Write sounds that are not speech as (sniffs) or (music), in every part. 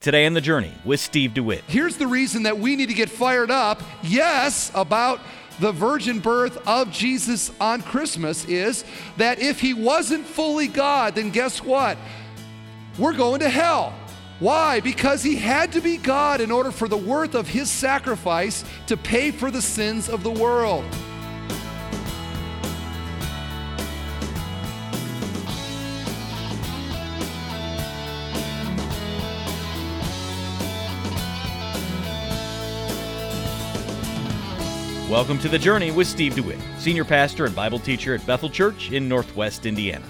Today on The Journey with Steve DeWitt. Here's the reason that we need to get fired up, yes, about the virgin birth of Jesus on Christmas is that if he wasn't fully God, then guess what? We're going to hell. Why? Because he had to be God in order for the worth of his sacrifice to pay for the sins of the world. Welcome to The Journey with Steve DeWitt, Senior Pastor and Bible Teacher at Bethel Church in Northwest Indiana.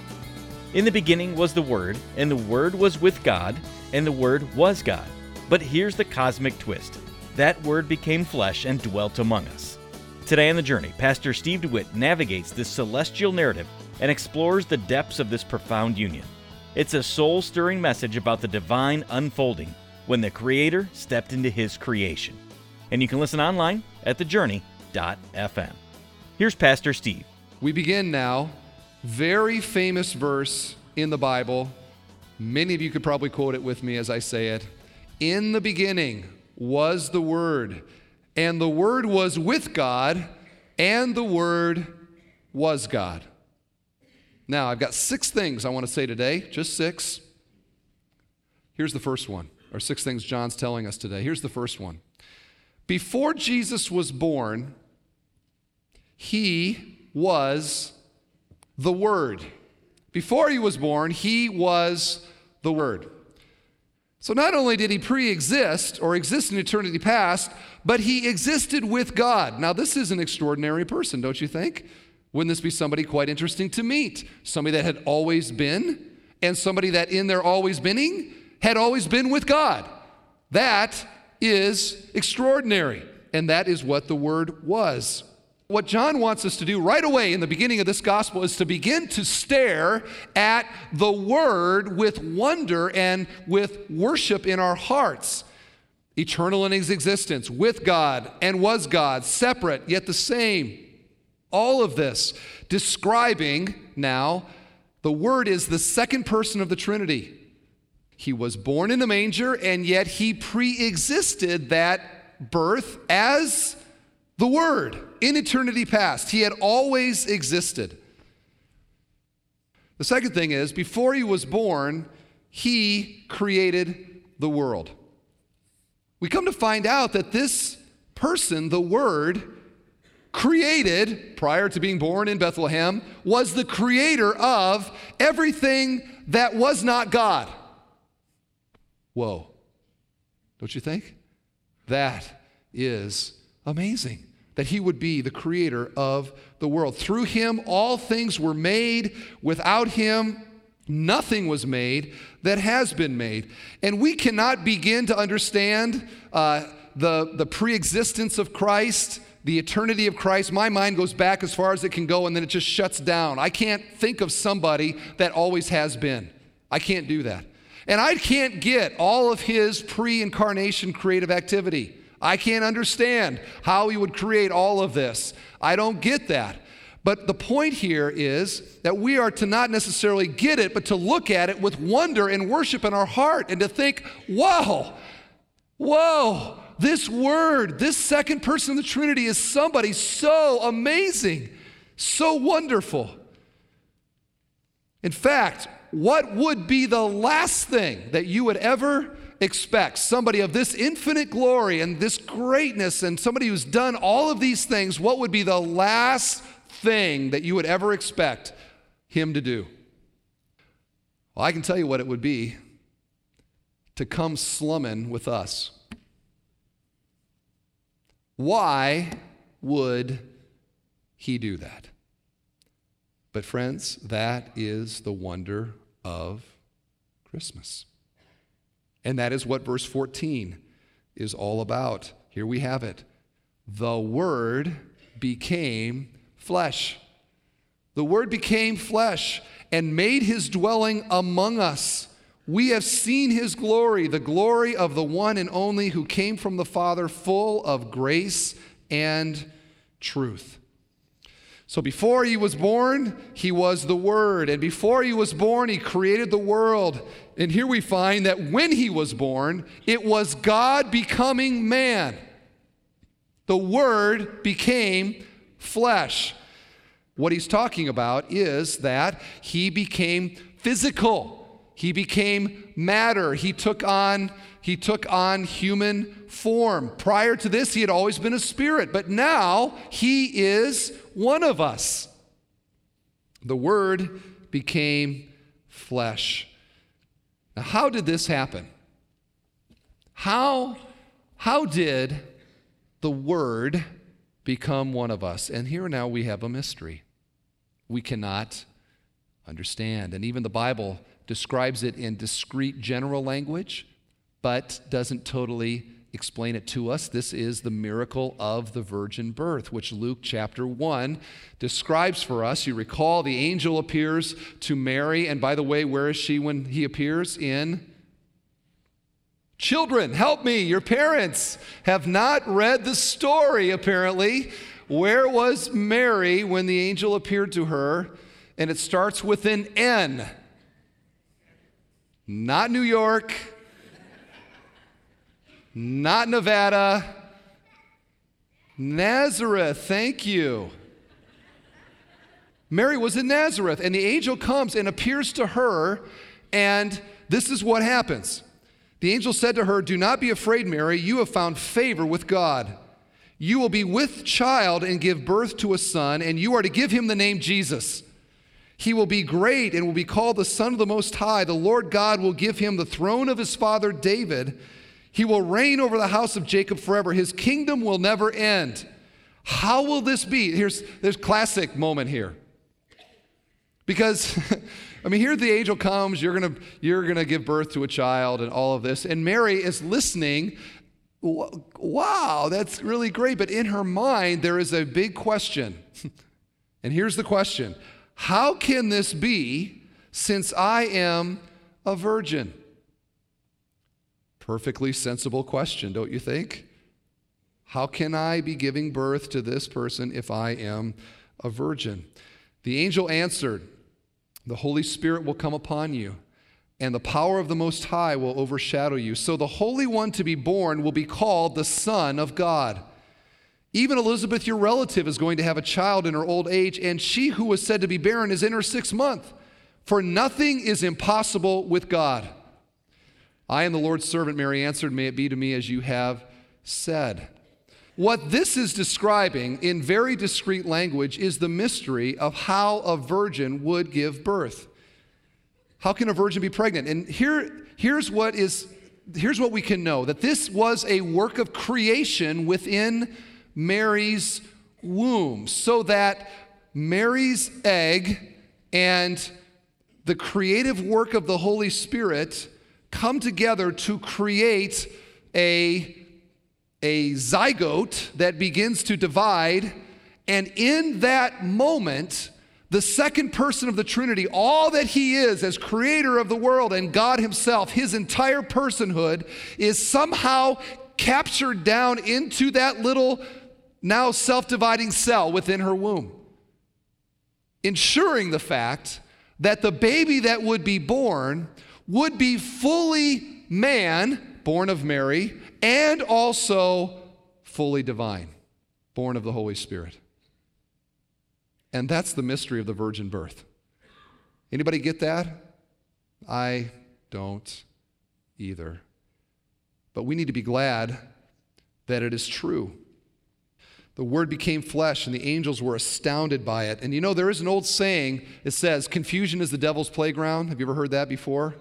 In the beginning was the Word, and the Word was with God, and the Word was God. But here's the cosmic twist that Word became flesh and dwelt among us. Today on The Journey, Pastor Steve DeWitt navigates this celestial narrative and explores the depths of this profound union. It's a soul stirring message about the divine unfolding when the Creator stepped into His creation. And you can listen online at thejourney.com FM. Here's Pastor Steve. We begin now. Very famous verse in the Bible. Many of you could probably quote it with me as I say it. In the beginning was the Word, and the Word was with God, and the Word was God. Now, I've got six things I want to say today, just six. Here's the first one, or six things John's telling us today. Here's the first one. Before Jesus was born, he was the Word. Before he was born, he was the Word. So not only did he pre exist or exist in eternity past, but he existed with God. Now, this is an extraordinary person, don't you think? Wouldn't this be somebody quite interesting to meet? Somebody that had always been, and somebody that in their always beening had always been with God. That is extraordinary, and that is what the Word was. What John wants us to do right away in the beginning of this gospel is to begin to stare at the Word with wonder and with worship in our hearts. Eternal in his existence, with God and was God, separate yet the same. All of this describing now the Word is the second person of the Trinity. He was born in a manger, and yet he pre existed that birth as the Word in eternity past. He had always existed. The second thing is, before he was born, he created the world. We come to find out that this person, the Word, created, prior to being born in Bethlehem, was the creator of everything that was not God. Whoa. Don't you think? That is amazing that he would be the creator of the world. Through him, all things were made. Without him, nothing was made that has been made. And we cannot begin to understand uh, the, the pre existence of Christ, the eternity of Christ. My mind goes back as far as it can go, and then it just shuts down. I can't think of somebody that always has been. I can't do that. And I can't get all of his pre incarnation creative activity. I can't understand how he would create all of this. I don't get that. But the point here is that we are to not necessarily get it, but to look at it with wonder and worship in our heart and to think, whoa, whoa, this word, this second person of the Trinity is somebody so amazing, so wonderful. In fact, what would be the last thing that you would ever expect somebody of this infinite glory and this greatness and somebody who's done all of these things, what would be the last thing that you would ever expect him to do? Well, I can tell you what it would be to come slumming with us. Why would he do that? But, friends, that is the wonder of Christmas. And that is what verse 14 is all about. Here we have it. The Word became flesh. The Word became flesh and made his dwelling among us. We have seen his glory, the glory of the one and only who came from the Father, full of grace and truth. So before he was born, he was the Word. And before he was born, he created the world. And here we find that when he was born, it was God becoming man. The Word became flesh. What he's talking about is that he became physical. He became matter. He took on he took on human form. Prior to this, he had always been a spirit, but now he is one of us. The Word became flesh. Now, how did this happen? How, how did the Word become one of us? And here now we have a mystery. We cannot understand. And even the Bible describes it in discreet general language but doesn't totally explain it to us. This is the miracle of the virgin birth, which Luke chapter 1 describes for us. You recall the angel appears to Mary, and by the way, where is she when he appears? In Children, help me. Your parents have not read the story, apparently. Where was Mary when the angel appeared to her? And it starts with an N. Not New York, not Nevada. Nazareth, thank you. Mary was in Nazareth, and the angel comes and appears to her, and this is what happens. The angel said to her, Do not be afraid, Mary, you have found favor with God. You will be with child and give birth to a son, and you are to give him the name Jesus. He will be great and will be called the Son of the Most High. The Lord God will give him the throne of his father David he will reign over the house of Jacob forever. His kingdom will never end. How will this be? Here's this classic moment here. Because (laughs) I mean, here the angel comes, you're gonna, you're gonna give birth to a child and all of this. And Mary is listening. Wow, that's really great. But in her mind, there is a big question. (laughs) and here's the question How can this be since I am a virgin? Perfectly sensible question, don't you think? How can I be giving birth to this person if I am a virgin? The angel answered, The Holy Spirit will come upon you, and the power of the Most High will overshadow you. So the Holy One to be born will be called the Son of God. Even Elizabeth, your relative, is going to have a child in her old age, and she who was said to be barren is in her sixth month. For nothing is impossible with God. I am the Lord's servant, Mary answered, May it be to me as you have said. What this is describing in very discreet language is the mystery of how a virgin would give birth. How can a virgin be pregnant? And here, here's what is here's what we can know that this was a work of creation within Mary's womb, so that Mary's egg and the creative work of the Holy Spirit come together to create a, a zygote that begins to divide. And in that moment, the second person of the Trinity, all that he is as creator of the world and God himself, his entire personhood, is somehow captured down into that little, now self dividing cell within her womb, ensuring the fact that the baby that would be born would be fully man, born of Mary, and also fully divine, born of the Holy Spirit. And that's the mystery of the virgin birth. Anybody get that? I don't either. But we need to be glad that it is true. The word became flesh, and the angels were astounded by it. And you know, there is an old saying it says, Confusion is the devil's playground. Have you ever heard that before?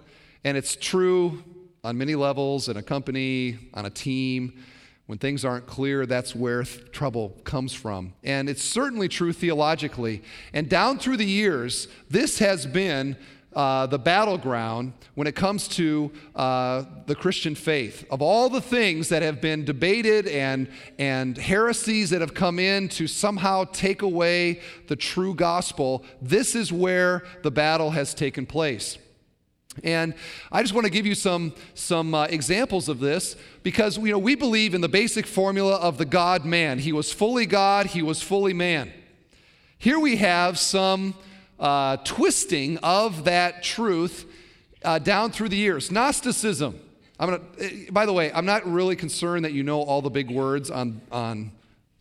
And it's true on many levels in a company, on a team. When things aren't clear, that's where th- trouble comes from. And it's certainly true theologically. And down through the years, this has been uh, the battleground when it comes to uh, the Christian faith. Of all the things that have been debated and, and heresies that have come in to somehow take away the true gospel, this is where the battle has taken place. And I just want to give you some, some uh, examples of this because you know, we believe in the basic formula of the God man. He was fully God, he was fully man. Here we have some uh, twisting of that truth uh, down through the years. Gnosticism. I'm gonna, eh, by the way, I'm not really concerned that you know all the big words on, on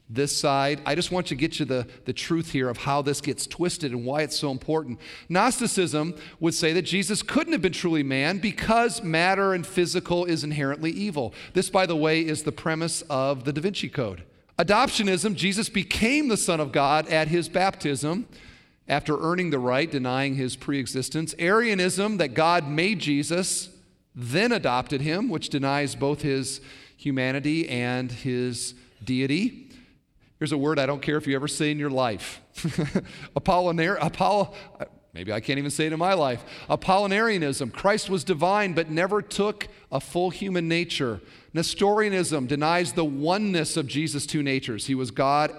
this side. I just want to get you the, the truth here of how this gets twisted and why it's so important. Gnosticism would say that Jesus couldn't have been truly man because matter and physical is inherently evil. This, by the way, is the premise of the Da Vinci Code. Adoptionism, Jesus became the Son of God at his baptism after earning the right, denying his preexistence. Arianism, that God made Jesus, then adopted him, which denies both his humanity and his deity. Here's a word I don't care if you ever say in your life. (laughs) Apollinar, maybe I can't even say it in my life. Apollinarianism. Christ was divine but never took a full human nature. Nestorianism denies the oneness of Jesus' two natures. He was God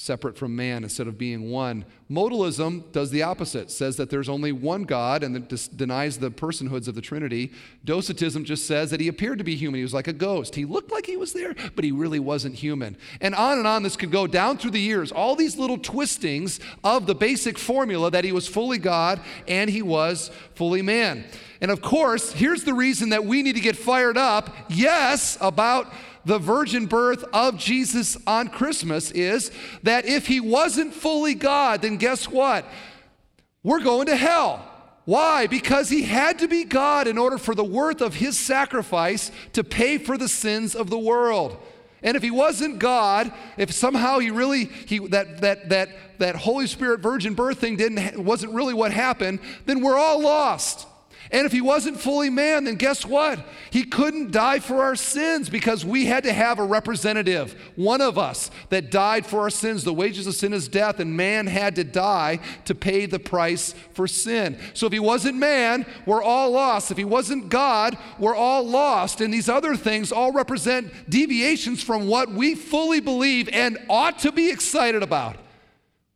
separate from man instead of being one. Modalism does the opposite, says that there's only one God and denies the personhoods of the Trinity. Docetism just says that he appeared to be human. He was like a ghost. He looked like he was there, but he really wasn't human. And on and on this could go down through the years. All these little twistings of the basic formula that he was fully God and he was fully man. And of course, here's the reason that we need to get fired up, yes, about the virgin birth of Jesus on Christmas is that if he wasn't fully God, then guess what? We're going to hell. Why? Because he had to be God in order for the worth of his sacrifice to pay for the sins of the world. And if he wasn't God, if somehow he really he that that that that Holy Spirit virgin birth thing didn't wasn't really what happened, then we're all lost. And if he wasn't fully man, then guess what? He couldn't die for our sins because we had to have a representative, one of us, that died for our sins. The wages of sin is death, and man had to die to pay the price for sin. So if he wasn't man, we're all lost. If he wasn't God, we're all lost. And these other things all represent deviations from what we fully believe and ought to be excited about.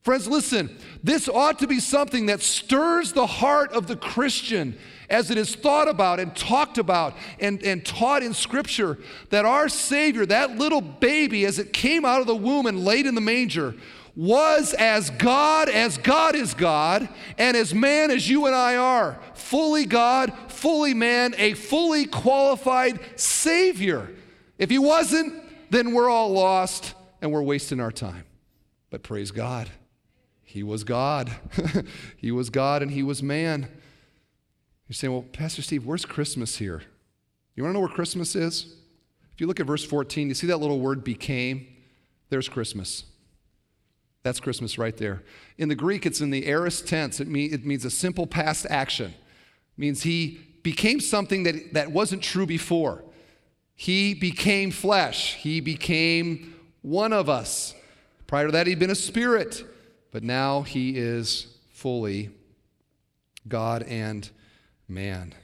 Friends, listen, this ought to be something that stirs the heart of the Christian as it is thought about and talked about and, and taught in Scripture, that our Savior, that little baby, as it came out of the womb and laid in the manger, was as God as God is God, and as man as you and I are. Fully God, fully man, a fully qualified Savior. If He wasn't, then we're all lost and we're wasting our time. But praise God, He was God. (laughs) he was God and He was man. You're saying, well, Pastor Steve, where's Christmas here? You want to know where Christmas is? If you look at verse 14, you see that little word became? There's Christmas. That's Christmas right there. In the Greek, it's in the aorist tense. It, mean, it means a simple past action. It means he became something that, that wasn't true before. He became flesh. He became one of us. Prior to that, he'd been a spirit, but now he is fully God and man.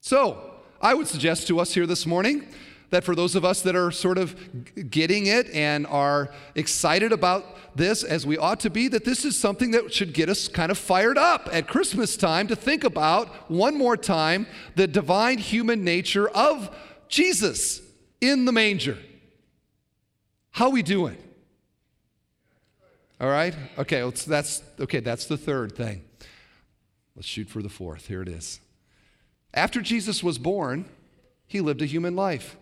So, I would suggest to us here this morning that for those of us that are sort of getting it and are excited about this as we ought to be, that this is something that should get us kind of fired up at Christmas time to think about one more time the divine human nature of Jesus in the manger. How we doing? All right? Okay, that's okay, that's the third thing. Let's shoot for the fourth. Here it is. After Jesus was born, he lived a human life.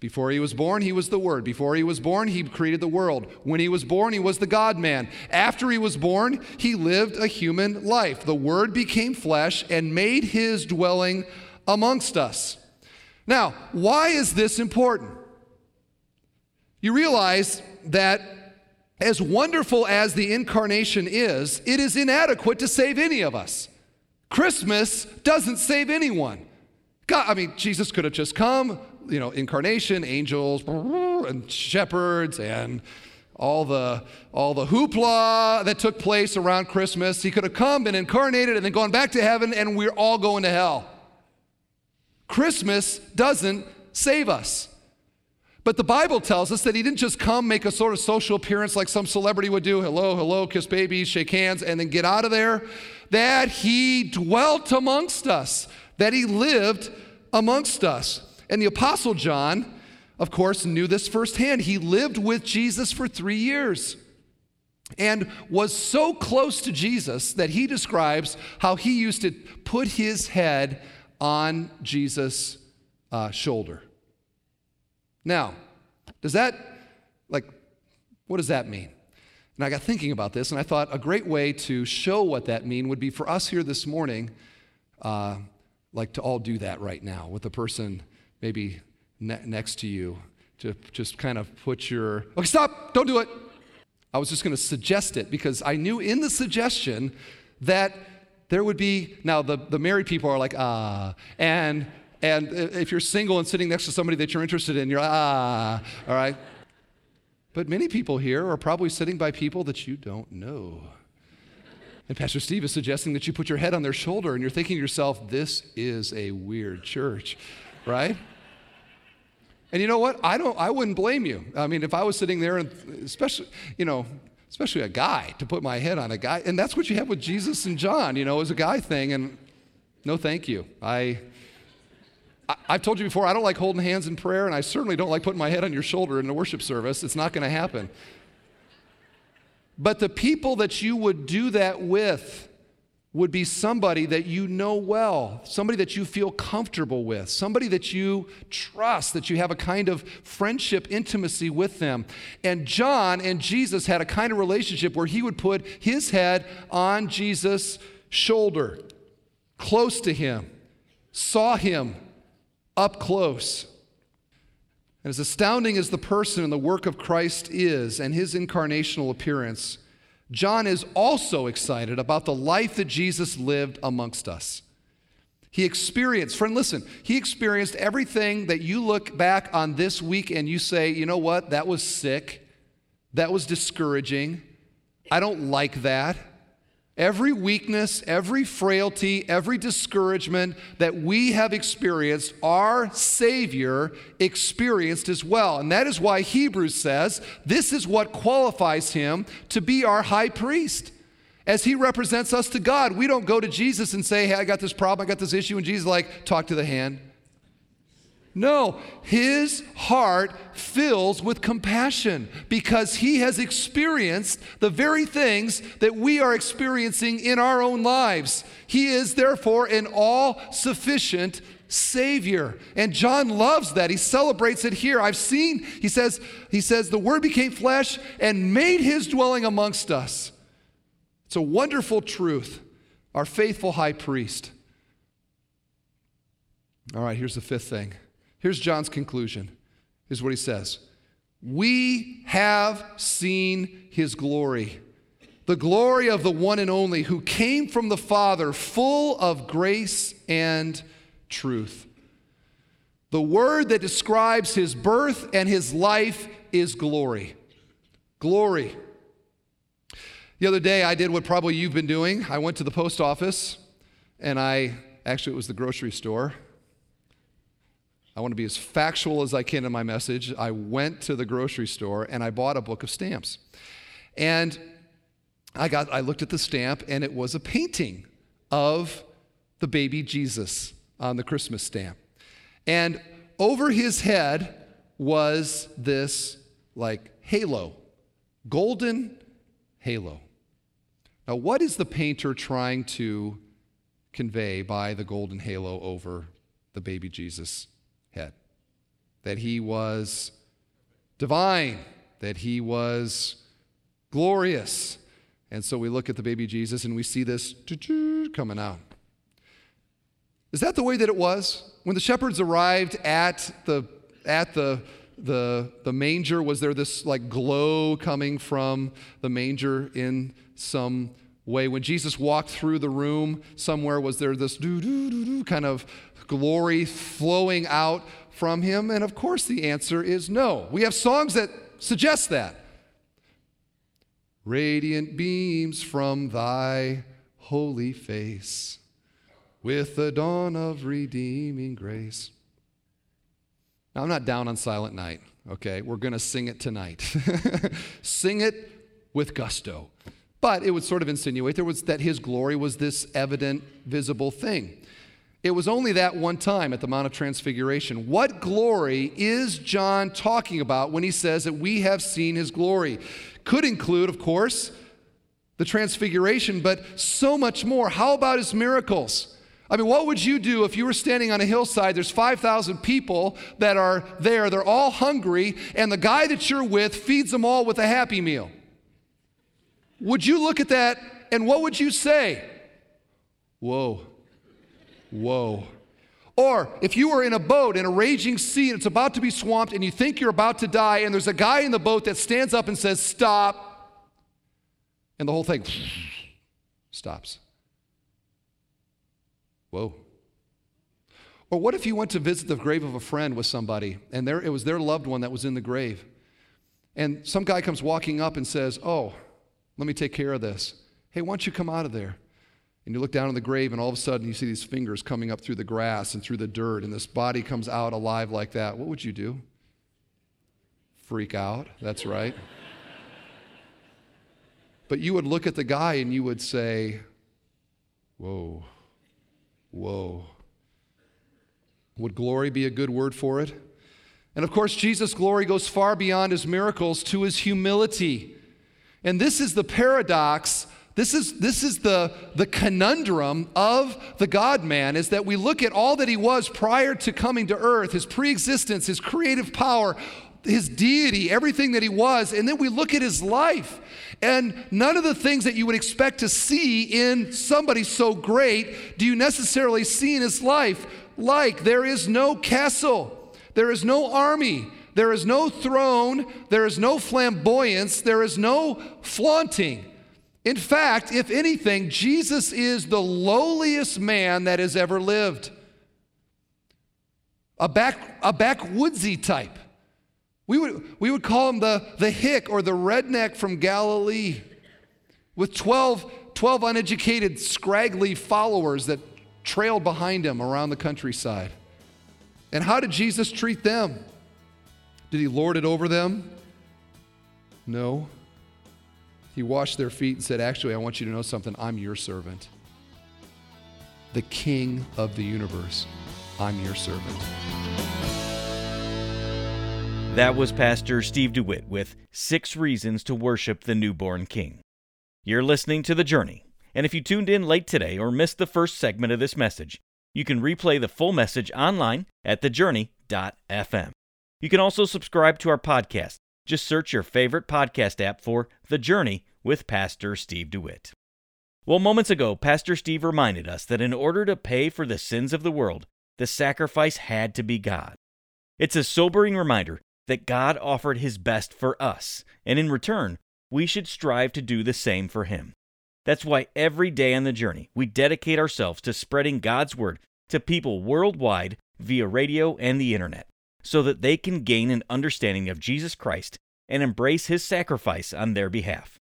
Before he was born, he was the Word. Before he was born, he created the world. When he was born, he was the God man. After he was born, he lived a human life. The Word became flesh and made his dwelling amongst us. Now, why is this important? You realize that as wonderful as the incarnation is, it is inadequate to save any of us. Christmas doesn't save anyone. God, I mean, Jesus could have just come, you know, incarnation, angels, and shepherds, and all the all the hoopla that took place around Christmas. He could have come, been incarnated, and then gone back to heaven, and we're all going to hell. Christmas doesn't save us. But the Bible tells us that he didn't just come, make a sort of social appearance like some celebrity would do hello, hello, kiss babies, shake hands, and then get out of there that he dwelt amongst us, that he lived amongst us. And the Apostle John, of course, knew this firsthand. He lived with Jesus for three years. and was so close to Jesus that he describes how he used to put his head on Jesus' uh, shoulder. Now, does that, like, what does that mean? And I got thinking about this, and I thought a great way to show what that mean would be for us here this morning, uh, like to all do that right now with the person maybe ne- next to you, to just kind of put your, okay, stop, don't do it. I was just going to suggest it because I knew in the suggestion that there would be, now the, the married people are like, ah, and, and if you're single and sitting next to somebody that you're interested in, you're ah, all right? But many people here are probably sitting by people that you don't know. And Pastor Steve is suggesting that you put your head on their shoulder and you're thinking to yourself, this is a weird church, right? And you know what? I don't I wouldn't blame you. I mean, if I was sitting there and especially, you know, especially a guy to put my head on a guy, and that's what you have with Jesus and John, you know, as a guy thing and no thank you. I I, have told you before, I don't like holding hands in prayer, and I certainly don't like putting my head on your shoulder in a worship service. It's not going to happen. But the people that you would do that with would be somebody that you know well, somebody that you feel comfortable with, somebody that you trust, that you have a kind of friendship, intimacy with them. And John and Jesus had a kind of relationship where he would put his head on Jesus' shoulder, close to him, saw him up close. And as astounding as the person and the work of Christ is and his incarnational appearance, John is also excited about the life that Jesus lived amongst us. He experienced, friend, listen, he experienced everything that you look back on this week and you say, you know what, that was sick, that was discouraging, I don't like that. Every weakness, every frailty, every discouragement that we have experienced, our Savior experienced as well. And that is why Hebrews says this is what qualifies him to be our high priest. As he represents us to God, we don't go to Jesus and say, Hey, I got this problem, I got this issue. And Jesus, like, talk to the hand. No, his heart fills with compassion because he has experienced the very things that we are experiencing in our own lives. He is therefore an all sufficient Savior. And John loves that. He celebrates it here. I've seen, he says, he says, the word became flesh and made his dwelling amongst us. It's a wonderful truth. Our faithful high priest. All right, here's the fifth thing. Here's John's conclusion. Is what he says. We have seen his glory, the glory of the one and only who came from the Father, full of grace and truth. The word that describes his birth and his life is glory. Glory. The other day, I did what probably you've been doing. I went to the post office and I, actually, it was the grocery store. I want to be as factual as I can in my message. I went to the grocery store and I bought a book of stamps. And I got I looked at the stamp and it was a painting of the baby Jesus on the Christmas stamp. And over his head was this like halo, golden halo. Now, what is the painter trying to convey by the golden halo over the baby Jesus. That he was divine, that he was glorious. And so we look at the baby Jesus and we see this coming out. Is that the way that it was? When the shepherds arrived at the, at the, the, the manger, was there this like glow coming from the manger in some way? When Jesus walked through the room somewhere, was there this kind of glory flowing out from him? And of course, the answer is no. We have songs that suggest that. Radiant beams from thy holy face with the dawn of redeeming grace. Now, I'm not down on Silent Night, okay? We're going to sing it tonight. (laughs) sing it with gusto. But it would sort of insinuate there was that his glory was this evident, visible thing. It was only that one time at the Mount of Transfiguration. What glory is John talking about when he says that we have seen his glory? Could include, of course, the Transfiguration, but so much more. How about his miracles? I mean, what would you do if you were standing on a hillside? There's 5,000 people that are there, they're all hungry, and the guy that you're with feeds them all with a happy meal. Would you look at that and what would you say? Whoa, whoa. Or if you are in a boat in a raging sea and it's about to be swamped and you think you're about to die, and there's a guy in the boat that stands up and says, Stop, and the whole thing (sniffs) stops. Whoa. Or what if you went to visit the grave of a friend with somebody and there, it was their loved one that was in the grave? And some guy comes walking up and says, Oh, let me take care of this. Hey, why don't you come out of there? And you look down in the grave, and all of a sudden you see these fingers coming up through the grass and through the dirt, and this body comes out alive like that. What would you do? Freak out. That's right. but you would look at the guy and you would say, Whoa, whoa. Would glory be a good word for it? And of course, Jesus' glory goes far beyond his miracles to his humility. And this is the paradox. This is, this is the, the conundrum of the God man is that we look at all that he was prior to coming to earth, his pre existence, his creative power, his deity, everything that he was, and then we look at his life. And none of the things that you would expect to see in somebody so great do you necessarily see in his life. Like, there is no castle, there is no army, there is no throne, there is no flamboyance, there is no flaunting. In fact, if anything, Jesus is the lowliest man that has ever lived. A, back, a backwoodsy type. We would, we would call him the, the hick or the redneck from Galilee with 12, 12 uneducated, scraggly followers that trailed behind him around the countryside. And how did Jesus treat them? Did he lord it over them? No. He washed their feet and said, Actually, I want you to know something. I'm your servant. The king of the universe. I'm your servant. That was Pastor Steve DeWitt with Six Reasons to Worship the Newborn King. You're listening to The Journey, and if you tuned in late today or missed the first segment of this message, you can replay the full message online at thejourney.fm. You can also subscribe to our podcast. Just search your favorite podcast app for The Journey with Pastor Steve DeWitt. Well, moments ago, Pastor Steve reminded us that in order to pay for the sins of the world, the sacrifice had to be God. It's a sobering reminder that God offered His best for us, and in return, we should strive to do the same for Him. That's why every day on the journey, we dedicate ourselves to spreading God's Word to people worldwide via radio and the internet so that they can gain an understanding of Jesus Christ and embrace his sacrifice on their behalf.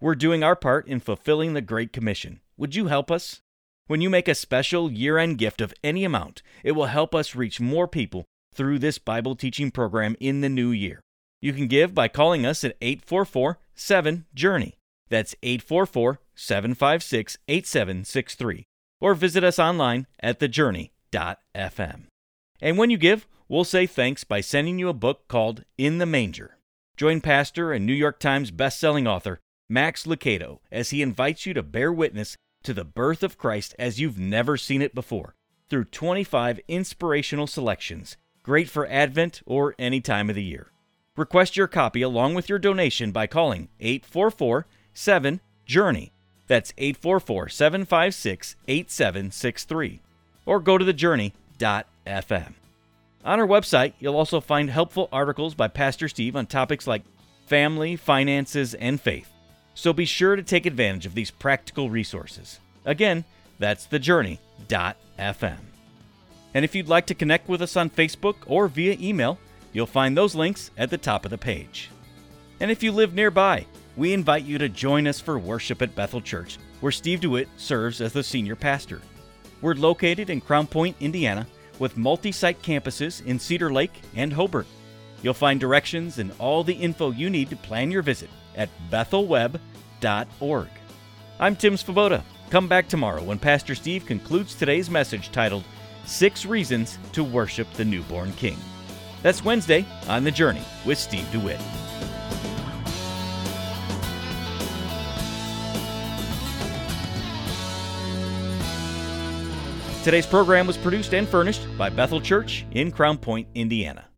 We're doing our part in fulfilling the Great Commission. Would you help us? When you make a special year end gift of any amount, it will help us reach more people through this Bible teaching program in the new year. You can give by calling us at 844 7 Journey. That's 844 756 8763. Or visit us online at thejourney.fm. And when you give, we'll say thanks by sending you a book called In the Manger. Join pastor and New York Times bestselling author Max Lucado as he invites you to bear witness to the birth of Christ as you've never seen it before through 25 inspirational selections, great for Advent or any time of the year. Request your copy along with your donation by calling 844 7 Journey. That's 844 756 8763. Or go to thejourney.fm. On our website, you'll also find helpful articles by Pastor Steve on topics like family, finances, and faith. So be sure to take advantage of these practical resources. Again, that's thejourney.fm. And if you'd like to connect with us on Facebook or via email, you'll find those links at the top of the page. And if you live nearby, we invite you to join us for worship at Bethel Church, where Steve DeWitt serves as the senior pastor. We're located in Crown Point, Indiana, with multi site campuses in Cedar Lake and Hobart. You'll find directions and all the info you need to plan your visit at bethelweb.org. I'm Tim Svoboda. Come back tomorrow when Pastor Steve concludes today's message titled Six Reasons to Worship the Newborn King. That's Wednesday on The Journey with Steve DeWitt. Today's program was produced and furnished by Bethel Church in Crown Point, Indiana.